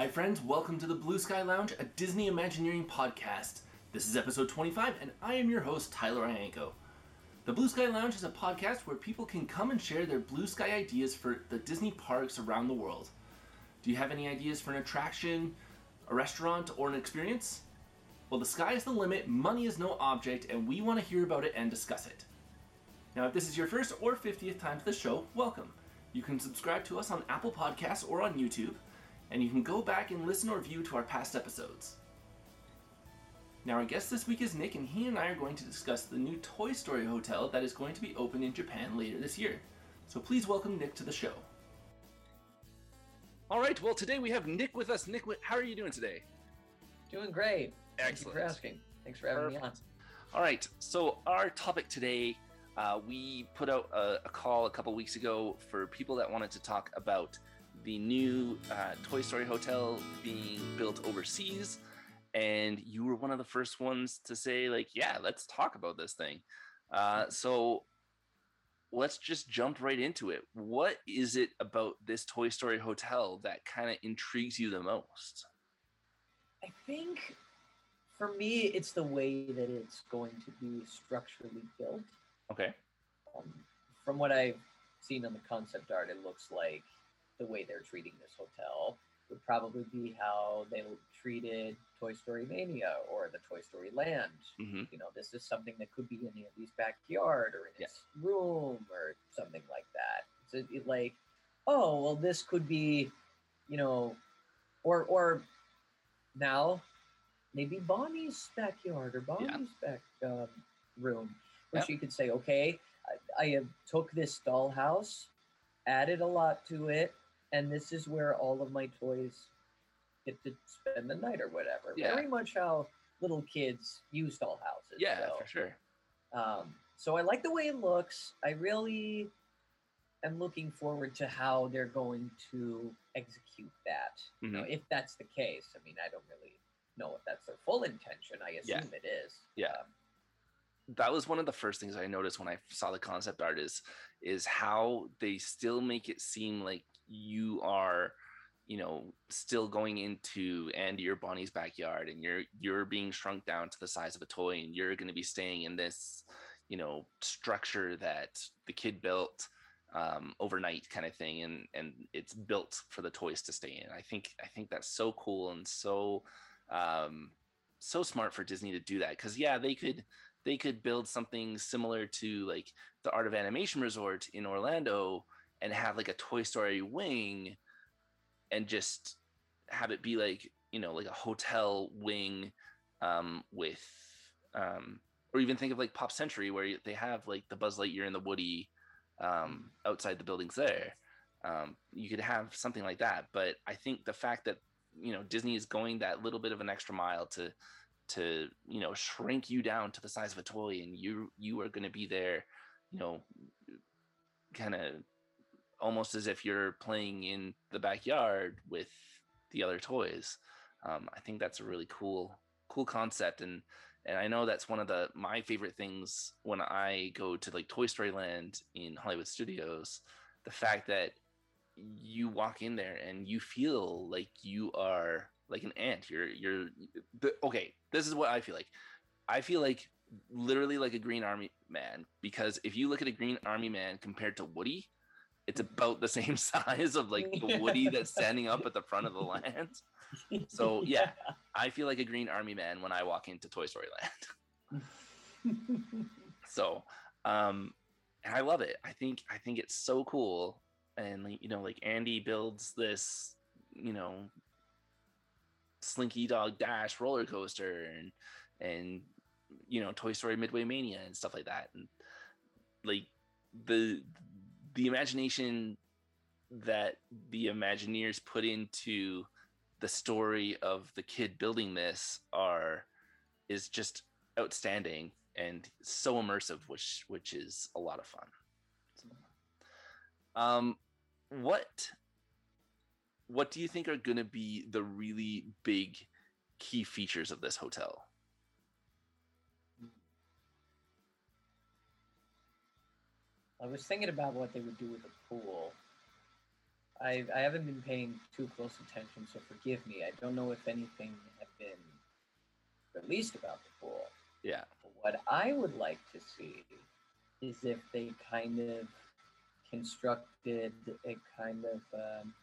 Hi, friends. Welcome to the Blue Sky Lounge, a Disney Imagineering podcast. This is episode 25, and I am your host, Tyler Iantkow. The Blue Sky Lounge is a podcast where people can come and share their blue sky ideas for the Disney parks around the world. Do you have any ideas for an attraction, a restaurant, or an experience? Well, the sky is the limit, money is no object, and we want to hear about it and discuss it. Now, if this is your first or 50th time to the show, welcome. You can subscribe to us on Apple Podcasts or on YouTube, and you can go back and listen or view to our past episodes. Now, our guest this week is Nick, and he and I are going to discuss the new Toy Story Hotel that is going to be open in Japan later this year. So please welcome Nick to the show. All right, well, today we have Nick with us. Nick, how are you doing today? Doing great. Excellent. Thank you for asking. Thanks for having Perfect. me on. All right, so our topic today, uh, we put out a, a call a couple weeks ago for people that wanted to talk about the new uh, Toy Story Hotel being built overseas. And you were one of the first ones to say, like, yeah, let's talk about this thing. Uh, so let's just jump right into it. What is it about this Toy Story Hotel that kind of intrigues you the most? I think for me, it's the way that it's going to be structurally built. Okay. Um, from what I've seen on the concept art, it looks like the way they're treating this hotel would probably be how they treated Toy Story Mania or the Toy Story Land. hmm You know, this is something that could be in Andy's backyard or in his room or something like that. It's a, it like, oh, well, this could be, you know, or or now maybe Bonnie's backyard or Bonnie's back um, room, where Yep. you could say, okay, I, I have took this dollhouse, added a lot to it, and this is where all of my toys get to spend the night or whatever. Yeah. Very much how little kids use dollhouses. Yeah, so. for sure. Um, so I like the way it looks. I really am looking forward to how they're going to execute that. You know, Mhm. if that's the case. I mean, I don't really know if that's their full intention. I Yeah. assume it is. Yeah. Um, that was one of the first things I noticed when I saw the concept art is is how they still make it seem like you are, you know, still going into Andy or Bonnie's backyard and you're you're being shrunk down to the size of a toy and you're going to be staying in this, you know, structure that the kid built um, overnight kind of thing and and it's built for the toys to stay in. I think I think that's so cool and so um so smart for Disney to do that cuz yeah, they could they could build something similar to like the Art of Animation Resort in Orlando and have like a Toy Story wing and just have it be like, you know, like a hotel wing um, with, um, or even think of like Pop Century where they have like the Buzz Lightyear and the Woody um, outside the buildings there. Um, you could have something like that. But I think the fact that, you know, Disney is going that little bit of an extra mile to, to you know shrink you down to the size of a toy and you you are going to be there you know kind of almost as if you're playing in the backyard with the other toys. Um, i think that's a really cool cool concept and and i know that's one of the my favorite things when i go to like toy story land in hollywood studios the fact that you walk in there and you feel like you are like an ant. You're you're the, okay this is what i feel like. I feel like literally like a green army man because if you look at a green army man compared to woody it's about the same size of like the woody that's standing up at the front of the land. So yeah i feel like a green army man when i walk into toy story land. So um and i love it. I think i think it's so cool. And like, you know like andy builds this you know slinky dog dash roller coaster and and you know toy story midway mania and stuff like that. And like the the imagination that the imagineers put into the story of the kid building this are is just outstanding and so immersive which which is a lot of fun. Um what what do you think are going to be the really big key features of this hotel I was thinking about what they would do with the pool. I I haven't been paying too close attention, so forgive me. I don't know if anything had been released about the pool. Yeah. What I would like to see is if they kind of constructed a kind of um,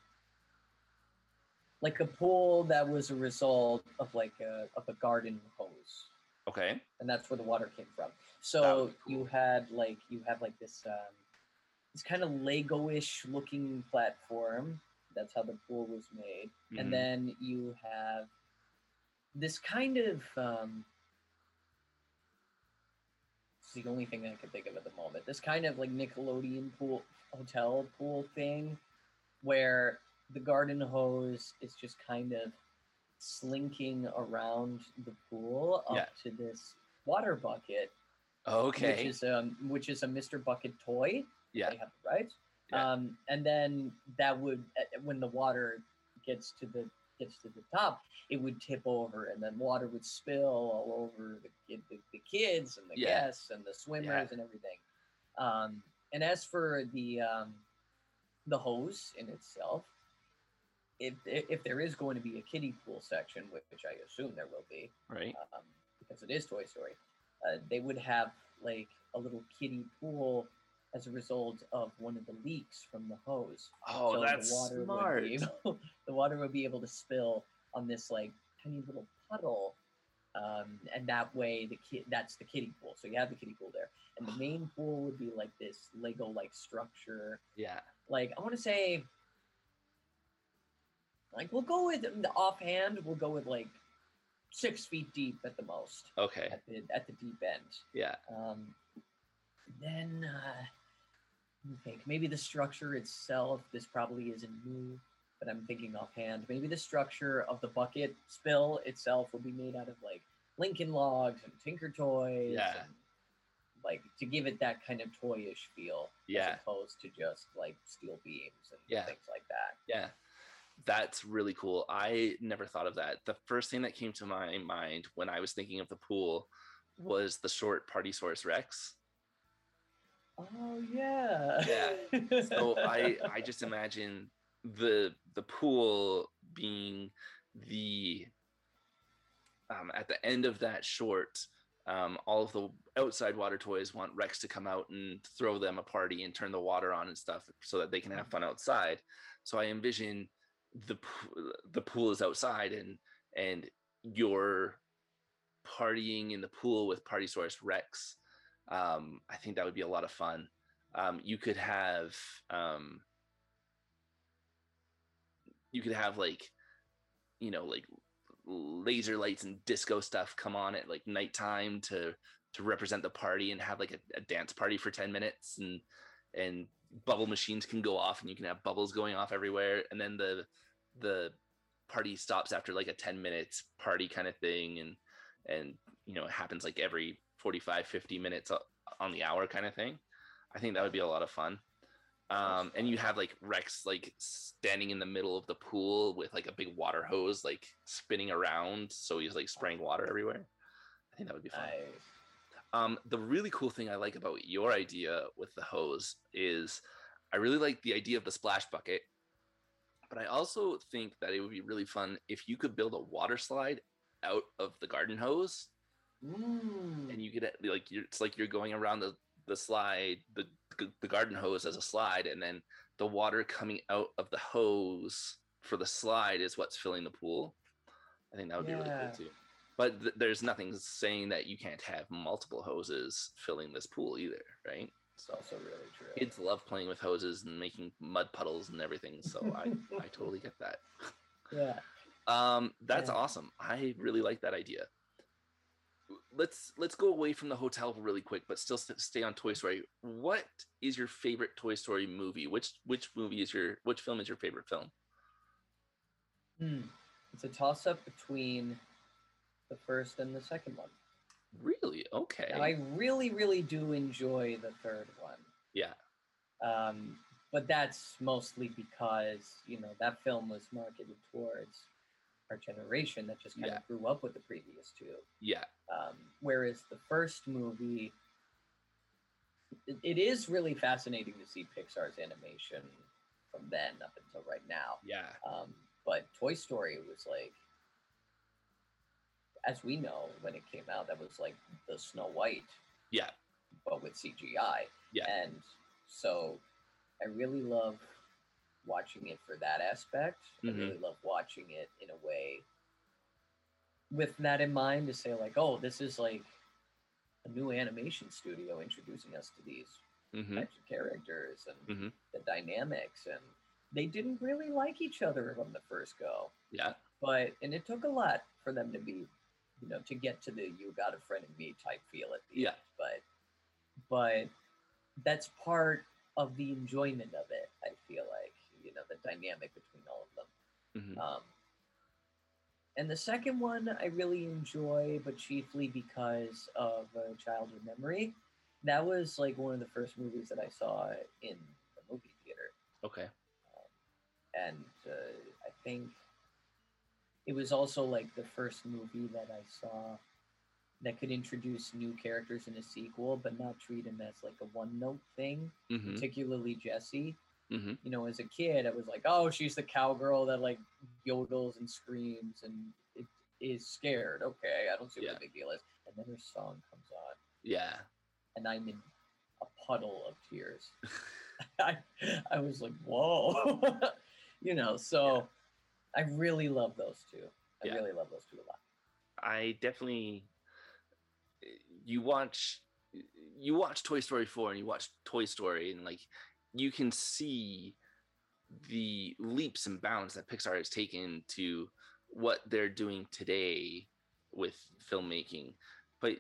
like a pool that was a result of like a of a garden hose Okay. and that's where the water came from. So be you had like you have like this um, this kind of Lego-ish looking platform. That's how the pool was made, Mhm. and then you have this kind of um, it's the only thing I can think of at the moment. This kind of like Nickelodeon pool hotel pool thing, where the garden hose is just kind of slinking around the pool up Yeah. to this water bucket, Okay. which is um which is a Mr. Bucket toy. yeah. They have the rights. Yeah. Um, and then that would uh, when the water gets to the gets to the top, it would tip over, and then water would spill all over the the, the kids and the Yeah. guests and the swimmers Yeah. and everything. Um, and as for the um, the hose in itself, if if there is going to be a kiddie pool section, which I assume there will be, Right. um, because it is Toy Story, uh, they would have like a little kiddie pool as a result of one of the leaks from the hose. Oh, So that's the water smart. Would be able, the water would be able to spill on this like tiny little puddle, um, and that way the kid that's the kiddie pool. So you have the kiddie pool there, and the main pool would be like this Lego-like structure. Yeah. Like I want to say, like we'll go with the offhand. We'll go with like six feet deep at the most Okay. at the at the deep end. Yeah. Um, then uh, let me think. Maybe the structure itself. This probably isn't new, but I'm thinking offhand. Maybe the structure of the bucket spill itself will be made out of like Lincoln logs and Tinker toys. Yeah. And, like to give it that kind of toyish feel, Yeah. as opposed to just like steel beams and Yeah. things like that. Yeah. That's really cool. I never thought of that. The first thing that came to my mind when I was thinking of the pool was the short Partysaurus Rex. Oh yeah. Yeah. So I I just imagine the the pool being the um, at the end of that short, um, all of the outside water toys want Rex to come out and throw them a party and turn the water on and stuff so that they can have fun outside. So I envision the the pool is outside and and you're partying in the pool with Partysaurus Rex. Um, I think that would be a lot of fun. Um, you could have um, you could have like you know like laser lights and disco stuff come on at like nighttime to to represent the party and have like a, a dance party for 10 minutes and and bubble machines can go off and you can have bubbles going off everywhere and then the the party stops after like a 10 minutes party kind of thing and and you know it happens like every 45 50 minutes on the hour kind of thing. I think that would be a lot of fun. Um and you have like rex like standing in the middle of the pool with like a big water hose like spinning around so he's like spraying water everywhere. I think that would be fun. Nice. um, the really cool thing I like about your idea with the hose is I really like the idea of the splash bucket, but I also think that it would be really fun if you could build a water slide out of the garden hose Mm. and you could like you're, it's like you're going around the the slide the the garden hose as a slide and then the water coming out of the hose for the slide is what's filling the pool. I think that would be really cool too. But th- there's nothing saying that you can't have multiple hoses filling this pool either, right? It's also really true. Kids love playing with hoses and making mud puddles and everything, so I I totally get that. yeah. Um, that's Yeah. awesome. I really like that idea. Let's let's go away from the hotel really quick, but still st- stay on Toy Story. What is your favorite Toy Story movie? Which which movie is your which film is your favorite film? Hmm. It's a toss up between the first and the second one. Really? Okay. And I really, really do enjoy the third one. yeah. Um, but that's mostly because, you know, that film was marketed towards our generation that just kind Yeah. of grew up with the previous two. Yeah. Um, whereas the first movie, it, it is really fascinating to see Pixar's animation from then up until right now. Yeah. Um, but Toy Story was like, as we know, when it came out, that was like the Snow White, Yeah. but with CGI. Yeah. And so I really love watching it for that aspect. Mhm. I really love watching it in a way with that in mind to say, like, oh, this is like a new animation studio introducing us to these hmm types of characters and Mhm. the dynamics. And they didn't really like each other from the first go Yeah. but and it took a lot for them to be you know to get to the you got a friend in me type feel at the Yeah. end but but that's part of the enjoyment of it i feel like you know the dynamic between all of them hmm um and the second one i really enjoy but chiefly because of a childhood memory that was like one of the first movies that i saw in the movie theater Okay. and uh, I think it was also like the first movie that I saw that could introduce new characters in a sequel, but not treat him as like a one note thing, hmm particularly Jessie. hmm You know, as a kid, I was like, oh, she's the cowgirl that like yodels and screams and it is scared. Okay, I don't see what Yeah. the big deal is. And then her song comes on, Yeah. and I'm in a puddle of tears. I, I was like, whoa, you know. So I really love those two. I Yeah. really love those two a lot. I definitely you watch you watch Toy Story 4 and you watch Toy Story and like you can see the leaps and bounds that Pixar has taken to what they're doing today with filmmaking. But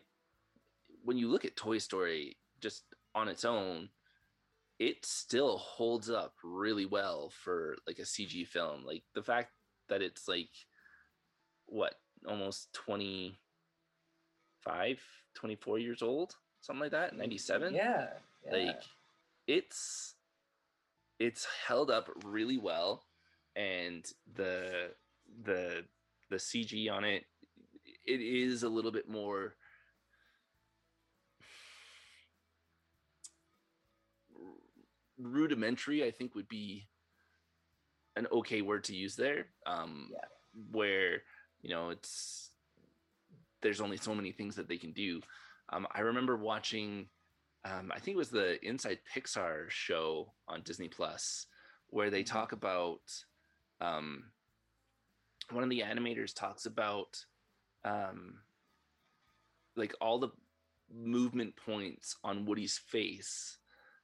when you look at Toy Story just on its own, it still holds up really well for like a CG film. Like the fact that it's like what almost 25 24 years old something like that 97 Yeah. yeah. like it's it's held up really well and the the the cg on it it is a little bit more rudimentary i think would be an okay word to use there um Yeah. where you know it's there's only so many things that they can do um, i remember watching um, i think it was the inside pixar show on disney plus where they Mhm. talk about um, one of the animators talks about um, like all the movement points on woody's face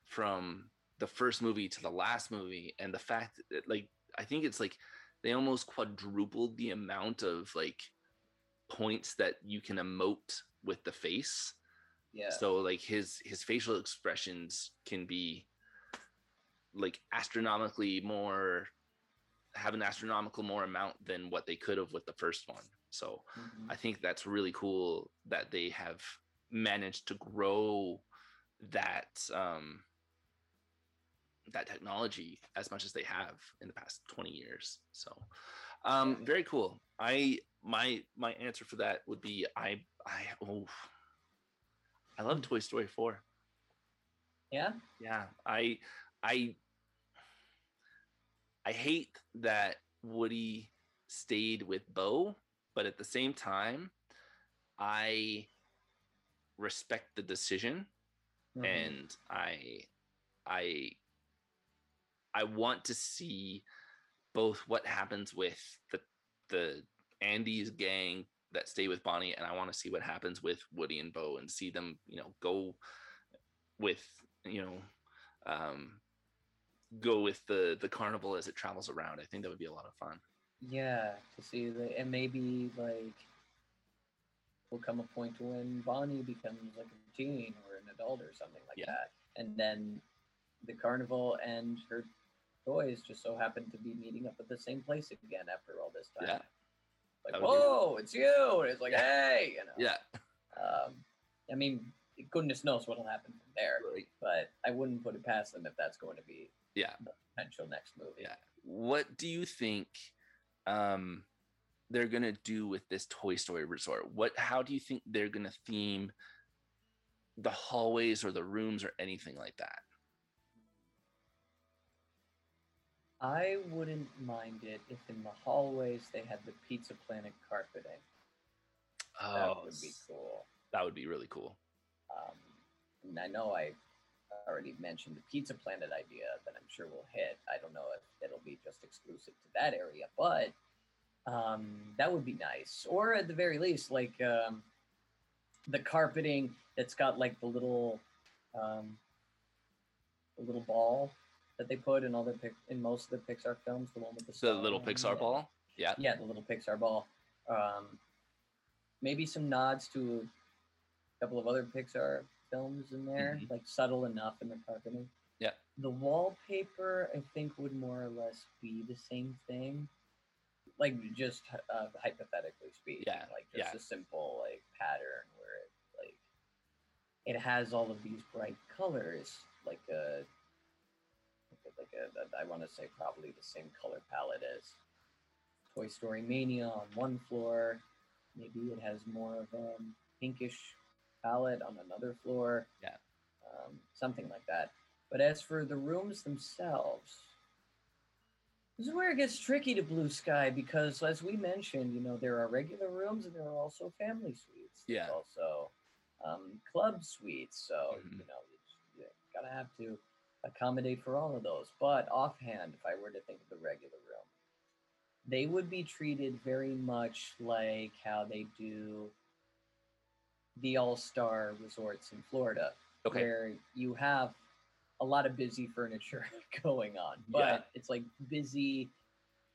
from the first movie to the last movie and the fact that like i think it's like they almost quadrupled the amount of like points that you can emote with the face yeah. so like his his facial expressions can be like astronomically more have an astronomical more amount than what they could have with the first one so Mhm. I think that's really cool that they have managed to grow that um, that technology as much as they have in the past 20 years. So um, very cool. I my my answer for that would be I I oh I love Toy Story 4. yeah. Yeah, I I I hate that Woody stayed with Bo, but at the same time, I respect the decision Mhm. and I I I want to see both what happens with the the Andy's gang that stay with Bonnie and I want to see what happens with Woody and Bo and see them, you know, go with, you know, um go with the the carnival as it travels around. I think that would be a lot of fun. yeah. To see the and maybe like will come a point when Bonnie becomes like a teen or an adult or something like Yeah. that, and then the carnival and her toys just so happened to be meeting up at the same place again after all this time. Yeah. Like, whoa, it's you! And it's like, hey, you know. Yeah. Um, I mean, goodness knows what'll happen from there, Right. but I wouldn't put it past them if that's going to be Yeah. the potential next movie. Yeah. What do you think um they're gonna do with this Toy Story resort? What how do you think they're gonna theme the hallways or the rooms or anything like that? I wouldn't mind it if in the hallways they had the Pizza Planet carpeting. that Oh, would be cool. that would be really cool. Um, and I know I already mentioned the Pizza Planet idea that I'm sure will hit. I don't know if it'll be just exclusive to that area, but um, that would be nice. Or at the very least, like um, the carpeting that's got like the little um, the little ball that they put in all the pic- in most of the Pixar films, the one with the The little Pixar ball. Yeah. yeah, the little Pixar ball. Um, maybe some nods to a couple of other Pixar films in there, Mhm. like subtle enough in the carpeting. Yeah. The wallpaper, I think, would more or less be the same thing. Like just uh, hypothetically speaking, Yeah, like just yeah. a simple like pattern where it like it has all of these bright colors, like a like a, a I want to say probably the same color palette as Toy Story Mania on one floor. Maybe it has more of a pinkish palette on another floor. Yeah. Um, something like that. But as for the rooms themselves, this is where it gets tricky to Blue Sky because, as we mentioned, you know, there are regular rooms and there are also family suites. There's Yeah. also um, club suites. So, Mhm. you know, you, you gotta have to accommodate for all of those. But offhand, if I were to think of the regular room, they would be treated very much like how they do the all star resorts in Florida, Okay. where you have a lot of busy furniture going on, but Yeah. it's like busy.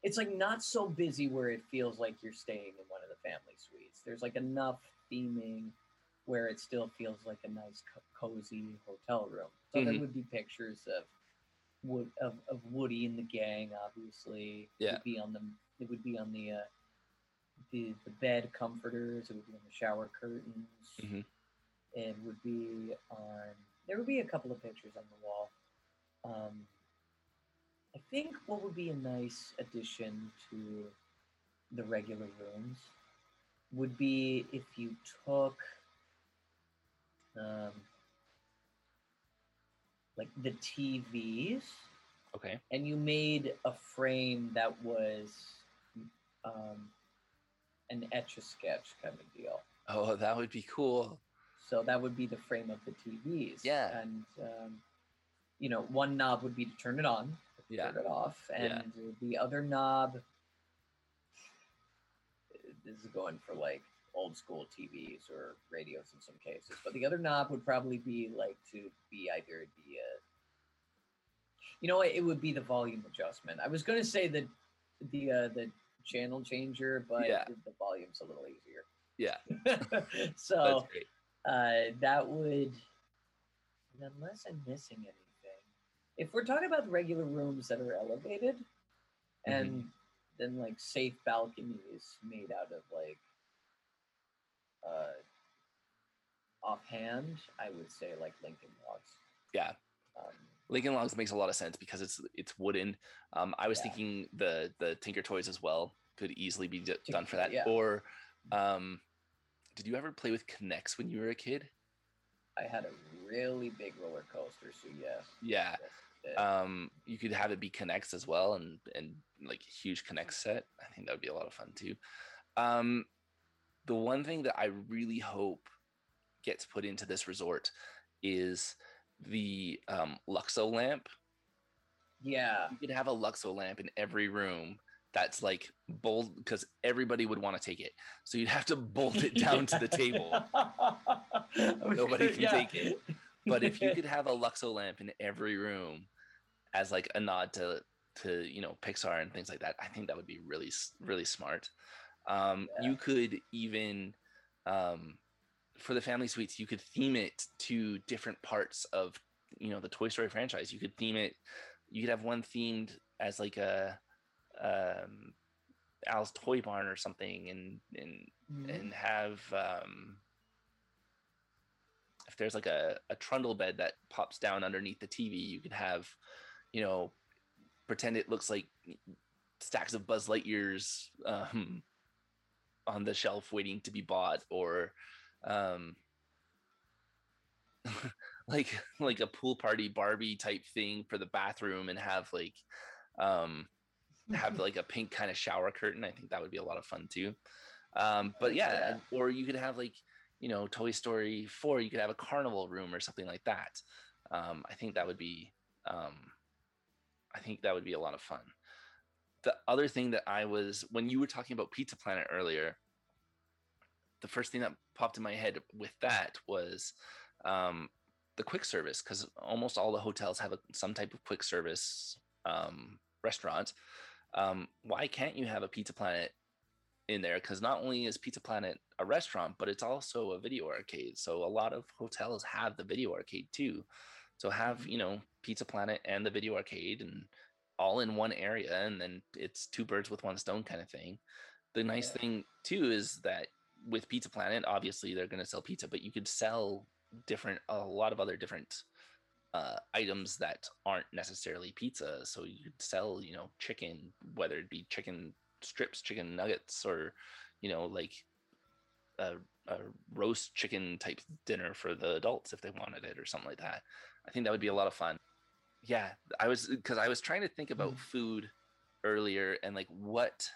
It's like not so busy where it feels like you're staying in one of the family suites. There's like enough theming where it still feels like a nice co- cozy hotel room. So there Mhm. would be pictures of Wood of, of Woody and the gang, obviously. It Yeah. would be on the it would be on the uh, the the bed comforters. It would be on the shower curtains. Mhm. It would be on. There would be a couple of pictures on the wall. Um, I think what would be a nice addition to the regular rooms would be if you took um, like the TVs Okay. and you made a frame that was um, an etch a sketch kind of deal. Oh, that would be cool. So that would be the frame of the TVs. Yeah. And, um, you know, one knob would be to turn it on, Yeah. turn it off. And Yeah. the other knob, this is going for like old school TVs or radios in some cases. But the other knob would probably be like to be either the, uh, you know it would be the volume adjustment. I was going to say the, the, uh, the channel changer, but Yeah. the, volume's a little easier. Yeah. so uh, that would, unless I'm missing anything, if we're talking about regular rooms that are elevated, and then like safe balconies made out of like, uh, offhand, I would say like Lincoln Logs. Yeah. Um, Lincoln Logs makes a lot of sense because it's it's wooden. Um, I was Yeah. thinking the the Tinker Toys as well could easily be d- done for that. yeah. Or, um, did you ever play with K'Nex when you were a kid? I had a really big roller coaster, so yes. Yeah. yes. Um, you could have it be K'Nex as well, and and like a huge K'Nex set. I think that would be a lot of fun too. Um, the one thing that I really hope gets put into this resort is the um, Luxo lamp. yeah. you could have a Luxo lamp in every room that's like bold because everybody would want to take it. So you'd have to bolt it down to the table. Nobody can take it. But if you could have a Luxo lamp in every room as like a nod to to you know Pixar and things like that, I think that would be really really smart. Um, Yeah. You could even um, for the family suites, you could theme it to different parts of you know the Toy Story franchise. You could theme it. You could have one themed as like a um, Al's Toy Barn or something, and and Mhm. and have um if there's like a, a trundle bed that pops down underneath the TV, you could have, you know, pretend it looks like stacks of Buzz Lightyears um, on the shelf waiting to be bought, or um, like like a pool party Barbie type thing for the bathroom, and have like Um, have like a pink kind of shower curtain. I think that would be a lot of fun too. Um, but yeah, or you could have like, you know, Toy Story 4, you could have a carnival room or something like that. Um, I think that would be, um, I think that would be a lot of fun. The other thing that I was, when you were talking about Pizza Planet earlier, the first thing that popped in my head with that was um, the quick service, because almost all the hotels have a, some type of quick service um, restaurant. Um, why can't you have a Pizza Planet in there? Because not only is Pizza Planet a restaurant, but it's also a video arcade. So a lot of hotels have the video arcade too. So have mm-hmm. you know Pizza Planet and the video arcade and all in one area, and then it's two birds with one stone kind of thing. The nice yeah. thing too is that with Pizza Planet, obviously they're going to sell pizza, but you could sell different a lot of other different uh, items that aren't necessarily pizza. So you could sell, you know, chicken, whether it be chicken strips, chicken nuggets, or you know, like a, a roast chicken type dinner for the adults if they wanted it, or something like that. I think that would be a lot of fun. Yeah, I was because I was trying to think about mm. food earlier and like what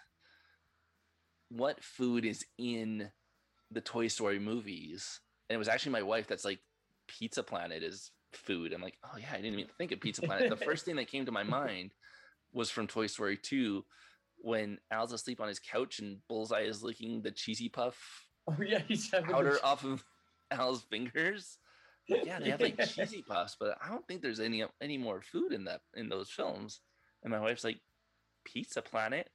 what food is in the Toy Story movies. And it was actually my wife that's like, Pizza Planet is food. I'm like, oh yeah, I didn't even think of Pizza Planet. the first thing that came to my mind was from Toy Story 2 when Al's asleep on his couch and Bullseye is licking the cheesy puff oh, yeah, he's powder off of Al's fingers. yeah, they have like cheesy puffs, but I don't think there's any any more food in that in those films. And my wife's like, Pizza Planet?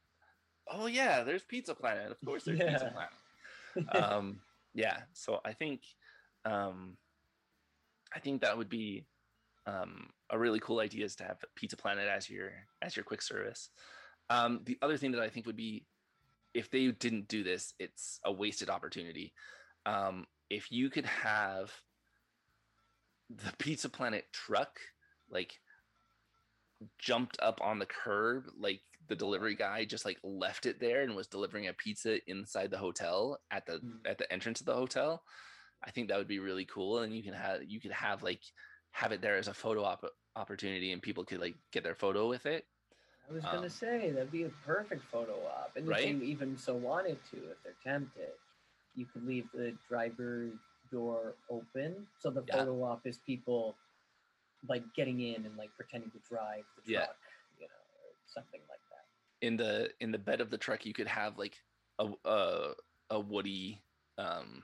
Oh yeah, there's Pizza Planet. Of course there's yeah. Pizza Planet. Um, yeah, so I think um, I think that would be um, a really cool idea is to have Pizza Planet as your as your quick service. Um, the other thing that I think would be if they didn't do this, it's a wasted opportunity. Um, if you could have the Pizza Planet truck like jumped up on the curb like the delivery guy just like left it there and was delivering a pizza inside the hotel at the mm. at the entrance of the hotel I think that would be really cool. And you can have you could have like have it there as a photo op- opportunity, and people could like get their photo with it. I was gonna um, say that'd be a perfect photo op, and right? if you even so wanted to, if they're tempted, you could leave the driver door open, so the yeah. photo op is people like getting in and like pretending to drive the truck, yeah. you know, or something like that. In the in the bed of the truck, you could have like a a, a Woody um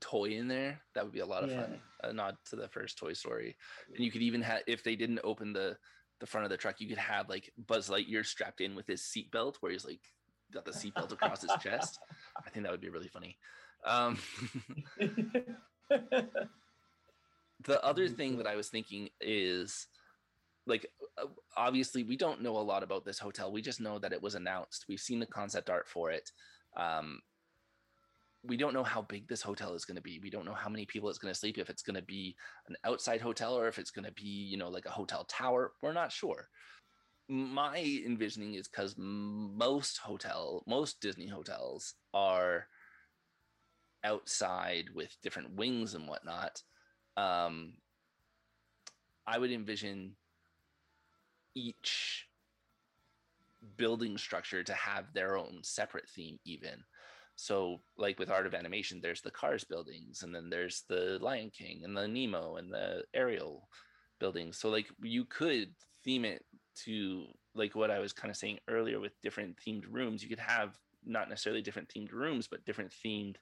toy in there, that would be a lot of yeah. fun. A nod to the first Toy Story, and you could even have if they didn't open the the front of the truck, you could have like Buzz Lightyear strapped in with his seatbelt, where he's like got the seatbelt across his chest. I think that would be really funny. Um, the other thing that I was thinking is like uh, obviously we don't know a lot about this hotel we just know that it was announced we've seen the concept art for it um, we don't know how big this hotel is going to be. We don't know how many people it's going to sleep. If it's going to be an outside hotel or if it's going to be, you know, like a hotel tower. We're not sure. My envisioning is because most hotel, most Disney hotels are outside with different wings and whatnot. Um, I would envision each building structure to have their own separate theme, even. So like with art of animation there's the cars buildings and then there's the lion king and the nemo and the ariel buildings. So like you could theme it to like what i was kind of saying earlier with different themed rooms. You could have not necessarily different themed rooms but different themed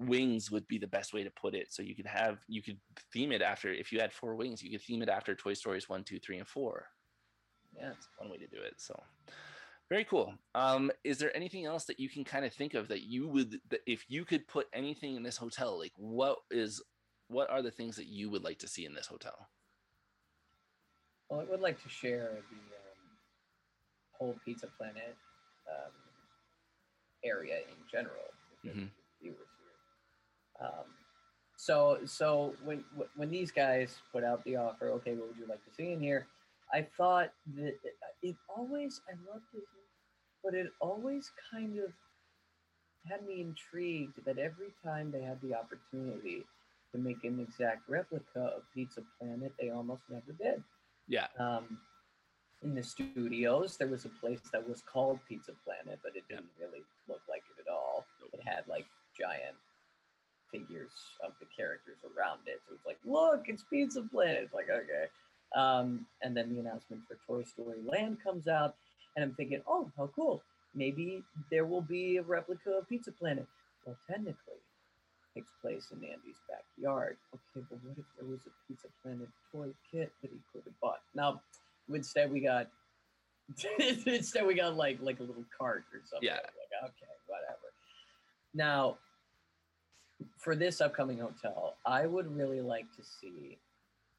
wings would be the best way to put it so you could have you could theme it after if you had four wings you could theme it after toy stories one two three and four yeah it's one way to do it so very cool. Um, is there anything else that you can kind of think of that you would, that if you could put anything in this hotel, like what is, what are the things that you would like to see in this hotel? Well, I would like to share the um, whole Pizza Planet um, area in general mm-hmm. viewers. Um, so, so when when these guys put out the offer, okay, what would you like to see in here? I thought that it always I love Disney but it always kind of had me intrigued that every time they had the opportunity to make an exact replica of Pizza Planet, they almost never did. Yeah. Um, in the studios, there was a place that was called Pizza Planet, but it didn't really look like it at all. Nope. It had like giant figures of the characters around it. So it's like, look, it's Pizza Planet. It's like, okay. Um, and then the announcement for Toy Story Land comes out, and I'm thinking, oh, how cool. Maybe there will be a replica of Pizza Planet. Well, technically, it takes place in Andy's backyard. Okay, but what if there was a Pizza Planet toy kit that he could have bought? Now, instead we got instead we got like like a little cart or something. Yeah. Like, okay, whatever. Now, for this upcoming hotel, I would really like to see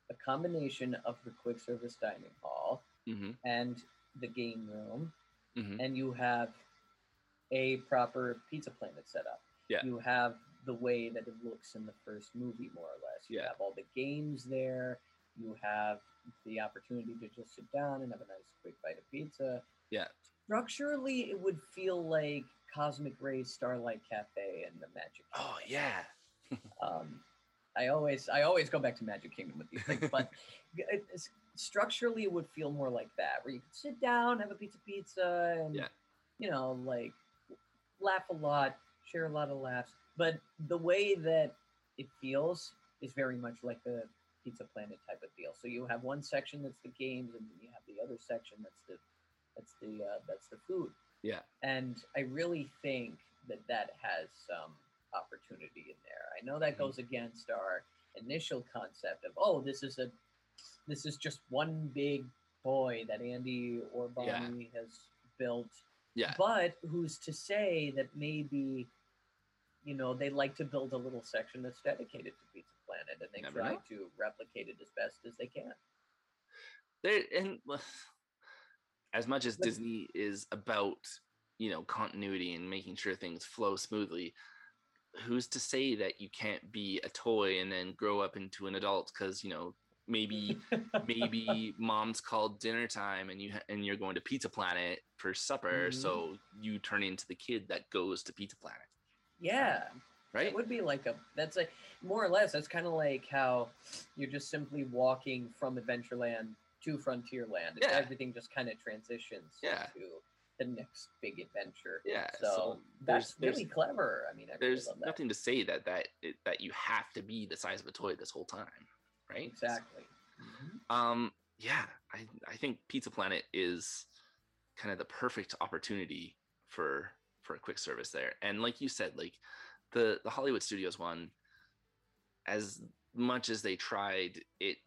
a combination of the quick service dining hall hmm and the game room, hmm and you have a proper pizza planet set up. Yeah. You have the way that it looks in the first movie, more or less. You Yeah. have all the games there. You have the opportunity to just sit down and have a nice quick bite of pizza. Yeah. Structurally, it would feel like Cosmic Ray Starlight Cafe and the Magic. Oh yeah. Um, I always I always go back to Magic Kingdom with these things, but it- structurally it would feel more like that, where you could sit down, have a pizza pizza, and Yeah. you know, like laugh a lot, share a lot of laughs. But the way that it feels is very much like a Pizza Planet type of deal. So you have one section that's the games, and then you have the other section that's the that's the uh, that's the food. Yeah. And I really think that that has some opportunity in there. I know that Mhm. goes against our initial concept of oh, this is a this is just one big toy that Andy or Yeah. Bonnie has built. Yeah. But who's to say that maybe you know they like to build a little section that's dedicated to Pizza Planet and they Never try know. to replicate it as best as they can. there and as much as disney is about you know continuity and making sure things flow smoothly who's to say that you can't be a toy and then grow up into an adult because you know maybe maybe mom's called dinner time and you ha- and you're going to pizza planet for supper Mhm. so you turn into the kid that goes to pizza planet. Yeah, right? It would be like a that's a more or less that's kind of like how you're just simply walking from Adventureland to Frontierland. and Yeah. Everything just kind of transitions Yeah. to the next big adventure. Yeah, So, so that's there's- really clever. I mean, I really there's love that. nothing to say that that it, that you have to be the size of a toy this whole time right Exactly. Mhm. Um, yeah, I I think Pizza Planet is kind of the perfect opportunity for for a quick service there. And like you said, like the the Hollywood Studios one, as much as they tried, it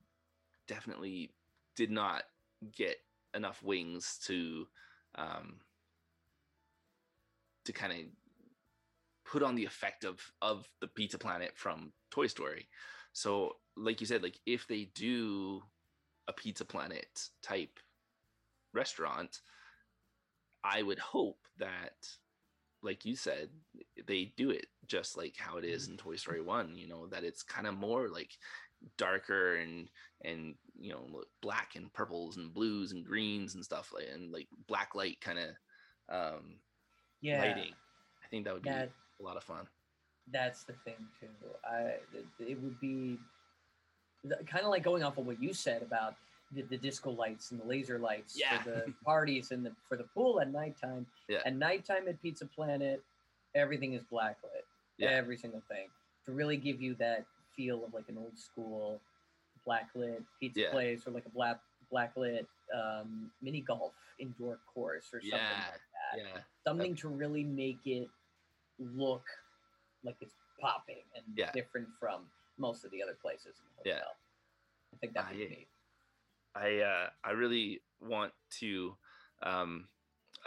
definitely did not get enough wings to um to kind of put on the effect of of the Pizza Planet from Toy Story. So, like you said, like if they do a Pizza Planet type restaurant, I would hope that, like you said, they do it just like how it is in Toy Story One. You know that it's kind of more like darker and and you know black and purples and blues and greens and stuff like and like black light kind of um Yeah. lighting. I think that would be That a lot of fun. that's the thing too. I it, would be kind of like going off of what you said about the, the disco lights and the laser lights Yeah. for the parties and the for the pool at nighttime. Yeah. At nighttime at Pizza Planet, everything is blacklit. Yeah. Every single thing to really give you that feel of like an old school blacklit pizza Yeah. place or like a black blacklit um, mini golf indoor course or something Yeah. like that Yeah. something to really make it look like it's popping and Yeah. different from most of the other places in the Yeah. hotel. I think that'd Ah, be. I uh, I really want to. Um,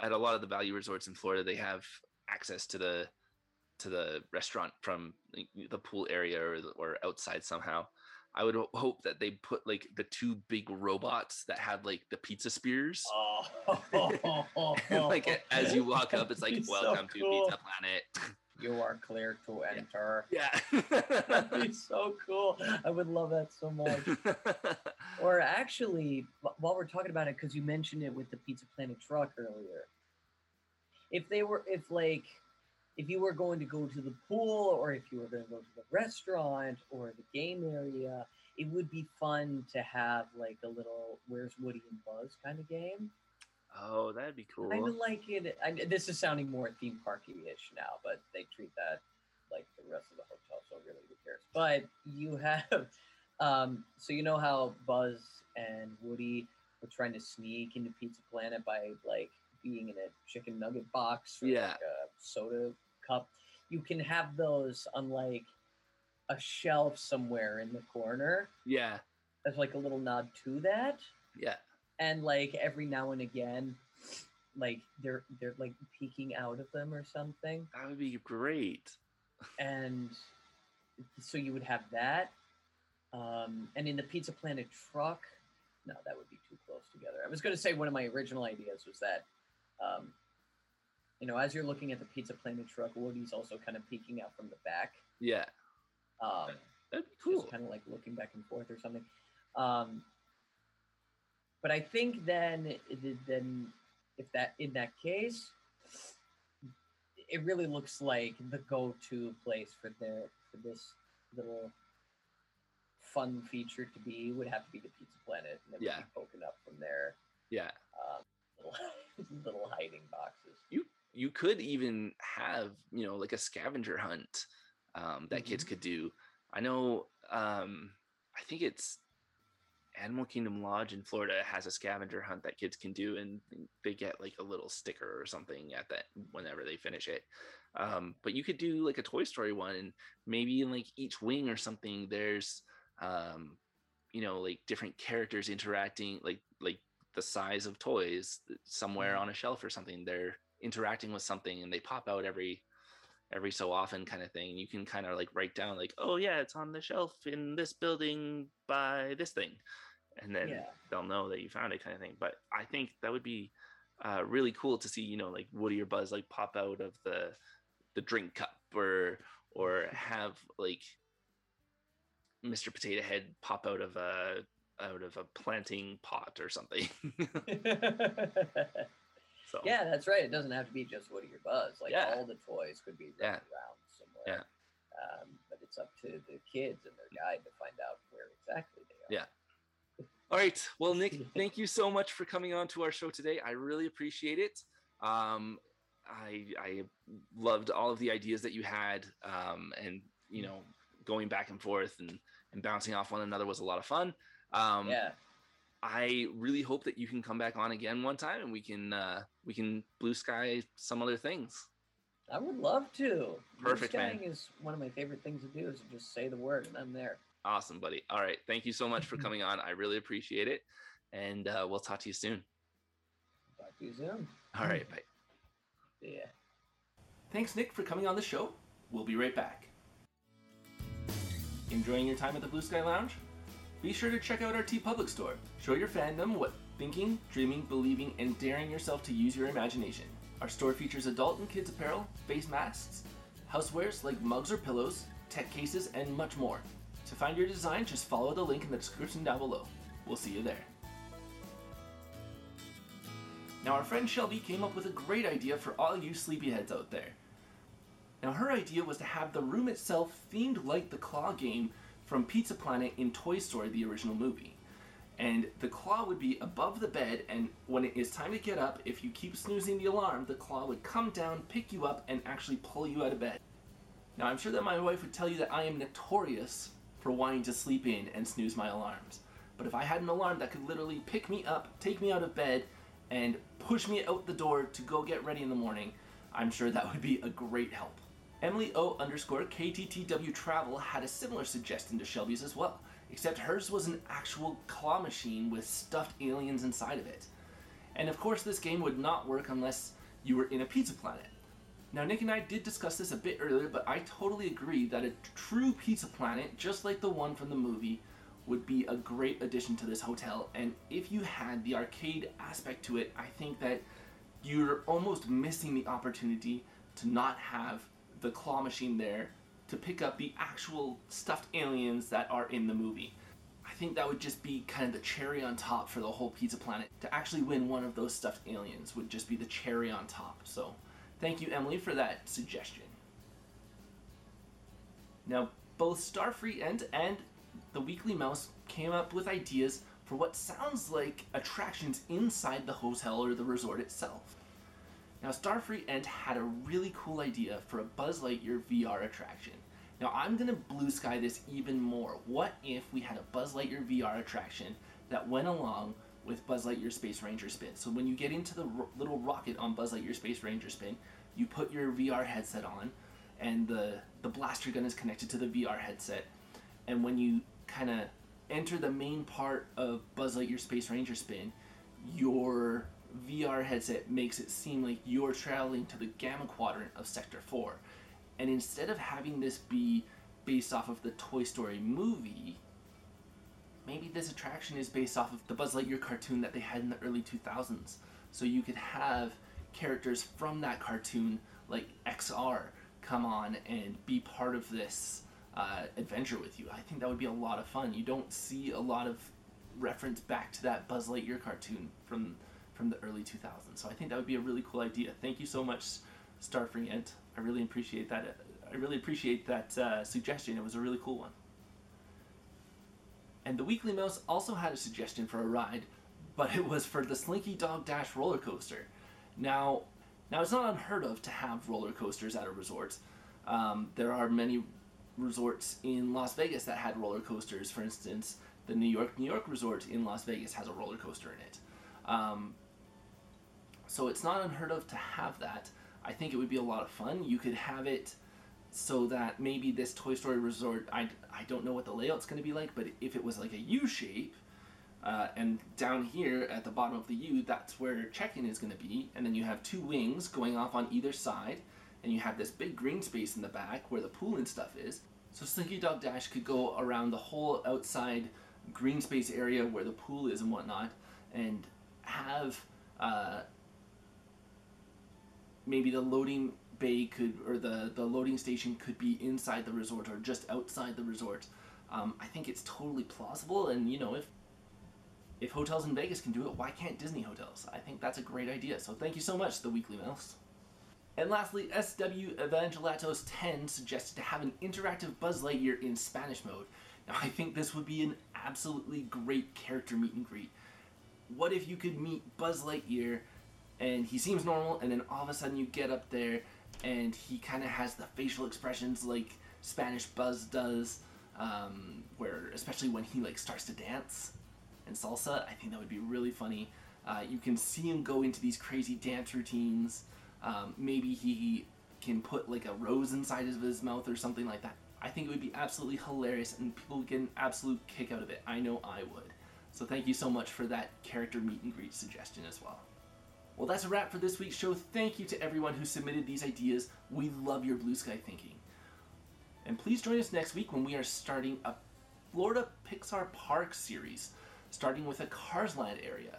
at a lot of the value resorts in Florida, they have access to the to the restaurant from the pool area or or outside somehow. I would hope that they put like the two big robots that have like the pizza spears. Oh, and, like as you walk up, it's like That'd so welcome to. Pizza Planet. you are clear to enter. yeah. That'd be so cool. I would love that so much. Or actually, while we're talking about it, because you mentioned it with the Pizza Planet truck earlier, if they were, if like, if you were going to go to the pool, or if you were going to go to the restaurant or the game area, it would be fun to have like a little "Where's Woody and Buzz" kind of game. Oh, that'd be cool. I of like it. I, this is sounding more theme parky-ish now, but they treat that like the rest of the hotel, so really who cares? But you have, um, so you know how Buzz and Woody were trying to sneak into Pizza Planet by like being in a chicken nugget box or Yeah. like a soda cup. You can have those on like a shelf somewhere in the corner. Yeah, as like a little nod to that. Yeah, and like every now and again like they're they're like peeking out of them or something. That would be great. and so you would have that. Um and in the pizza planet truck no that would be too close together. I was going to say one of my original ideas was that um you know as you're looking at the pizza planet truck woody's also kind of peeking out from the back Yeah, um that'd be cool. just kind of like looking back and forth or something. Um, but I think then, then if that in that case, it really looks like the go-to place for their for this little fun feature to be would have to be the Pizza Planet, and then Yeah. poking up from there. Yeah, um, little, little hiding boxes. You could even have you know like a scavenger hunt um, that kids Mhm. could do. I know. Um, I think it's Animal Kingdom Lodge in Florida has a scavenger hunt that kids can do, and they get like a little sticker or something at that whenever they finish it. Um, but you could do like a Toy Story one, and maybe in like each wing or something, there's um, you know like different characters interacting, like like the size of toys somewhere Mhm. on a shelf or something. They're interacting with something, and they pop out every every so often kind of thing you can kind of like write down like oh yeah it's on the shelf in this building by this thing. And then Yeah. they'll know that you found it kind of thing. But i think that would be uh, really cool to see you know like woody or buzz like pop out of the the drink cup or or have like mr potato head pop out of a out of a planting pot or something so Yeah, that's right. It doesn't have to be just Woody or Buzz. Like Yeah. all the toys could be Yeah. around somewhere. Um, but it's up to the kids and their guide to find out where exactly they are. Yeah. All right. Well, Nick, thank you so much for coming on to our show today. I really appreciate it. Um, I I loved all of the ideas that you had, um, and you know, going back and forth and and bouncing off one another was a lot of fun. Um, Yeah. I really hope that you can come back on again one time and we can uh, we can blue sky some other things. I would love to. Blue Perfect, man. skying is one of my favorite things to do is to just say the word and I'm there. Awesome, buddy. All right. Thank you so much for coming on. I really appreciate it, and uh, we'll talk to you soon. Talk to you soon. All right. Bye. Yeah. Thanks, Nick, for coming on the show. We'll be right back. Enjoying your time at the Blue Sky Lounge? Be sure to check out our TeePublic store. Show your fandom what thinking, dreaming, believing, and daring yourself to use your imagination. Our store features adult and kids apparel, face masks, housewares like mugs or pillows, tech cases, and much more. To find your design, just follow the link in the description down below. We'll see you there. Now, our friend Shelby came up with a great idea for all you sleepyheads out there. Now, her idea was to have the room itself themed like the claw game from Pizza Planet in Toy Story, the original movie. And the claw would be above the bed, and when it is time to get up, if you keep snoozing the alarm, the claw would come down, pick you up, and actually pull you out of bed. Now, I'm sure that my wife would tell you that I am notorious for wanting to sleep in and snooze my alarms. But if I had an alarm that could literally pick me up, take me out of bed, and push me out the door to go get ready in the morning, I'm sure that would be a great help. Emily O underscore KTTW Travel had a similar suggestion to Shelby's as well, except hers was an actual claw machine with stuffed aliens inside of it. And of course, this game would not work unless you were in a Pizza Planet. Now, Nick and I did discuss this a bit earlier, but I totally agree that a true Pizza Planet, just like the one from the movie, would be a great addition to this hotel. And if you had the arcade aspect to it, I think that you're almost missing the opportunity to not have the claw machine there to pick up the actual stuffed aliens that are in the movie. I think that would just be kind of the cherry on top for the whole Pizza Planet. To actually win one of those stuffed aliens would just be the cherry on top. So, thank you, Emily, for that suggestion. Now, both Starfree and and the Weekly Mouse came up with ideas for what sounds like attractions inside the hotel or the resort itself. Now, Starfree Ent had a really cool idea for a Buzz Lightyear VR attraction. Now, I'm to blue sky this even more. What if we had a Buzz Lightyear VR attraction that went along with Buzz Lightyear Space Ranger Spin? So, when you get into the ro- little rocket on Buzz Lightyear Space Ranger Spin, you put your VR headset on, and the, the blaster gun is connected to the VR headset. And when you kind of enter the main part of Buzz Lightyear Space Ranger Spin, your VR headset makes it seem like you're traveling to the Gamma Quadrant of Sector 4. And instead of having this be based off of the Toy Story movie, maybe this attraction is based off of the Buzz Lightyear cartoon that they had in the early 2000s. So you could have characters from that cartoon, like XR, come on and be part of this uh, adventure with you. I think that would be a lot of fun. You don't see a lot of reference back to that Buzz Lightyear cartoon from from the early 2000s. So I think that would be a really cool idea. Thank you so much, Starfree Ent. I really appreciate that. I really appreciate that uh, suggestion. It was a really cool one. And the Weekly Mouse also had a suggestion for a ride, but it was for the Slinky Dog Dash roller coaster. Now, now it's not unheard of to have roller coasters at a resort. Um, there are many resorts in Las Vegas that had roller coasters. For instance, the New York New York resort in Las Vegas has a roller coaster in it. Um, so it's not unheard of to have that. I think it would be a lot of fun. You could have it so that maybe this Toy Story resort, I, I don't know what the layout's going to be like, but if it was like a U shape, uh, and down here at the bottom of the U, that's where check-in is going to be, and then you have two wings going off on either side, and you have this big green space in the back where the pool and stuff is. So Slinky Dog Dash could go around the whole outside green space area where the pool is and whatnot, and have uh, maybe the loading bay could or the the loading station could be inside the resort or just outside the resort. Um, I think it's totally plausible, and you know if if hotels in Vegas can do it, why can't Disney hotels? I think that's a great idea. So thank you so much, the Weekly Mouse. And lastly, SW Evangelatos 10 suggested to have an interactive Buzz Lightyear in Spanish mode. Now, I think this would be an absolutely great character meet and greet. What if you could meet Buzz Lightyear and he seems normal, and then all of a sudden you get up there and he kind of has the facial expressions like Spanish Buzz does, um, where especially when he like starts to dance and salsa, I think that would be really funny. Uh, you can see him go into these crazy dance routines. Um, maybe he can put like a rose inside of his mouth or something like that. I think it would be absolutely hilarious and people would get an absolute kick out of it. I know I would. So thank you so much for that character meet and greet suggestion as well. Well, that's a wrap for this week's show. Thank you to everyone who submitted these ideas. We love your blue sky thinking. And please join us next week when we are starting a Florida Pixar Park series, starting with a Cars Land area.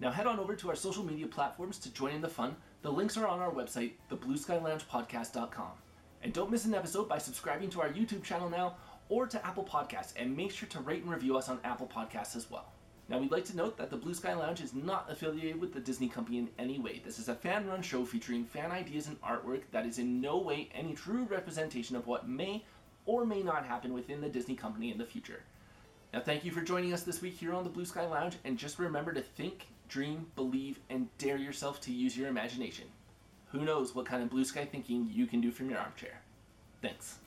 Now head on over to our social media platforms to join in the fun. The links are on our website, theblueskyloungepodcast.com. And don't miss an episode by subscribing to our YouTube channel now or to Apple Podcasts, and make sure to rate and review us on Apple Podcasts as well. Now, we'd like to note that the Blue Sky Lounge is not affiliated with the Disney Company in any way. This is a fan run show featuring fan ideas and artwork that is in no way any true representation of what may or may not happen within the Disney Company in the future. Now, thank you for joining us this week here on the Blue Sky Lounge, and just remember to think, dream, believe, and dare yourself to use your imagination. Who knows what kind of blue sky thinking you can do from your armchair. Thanks.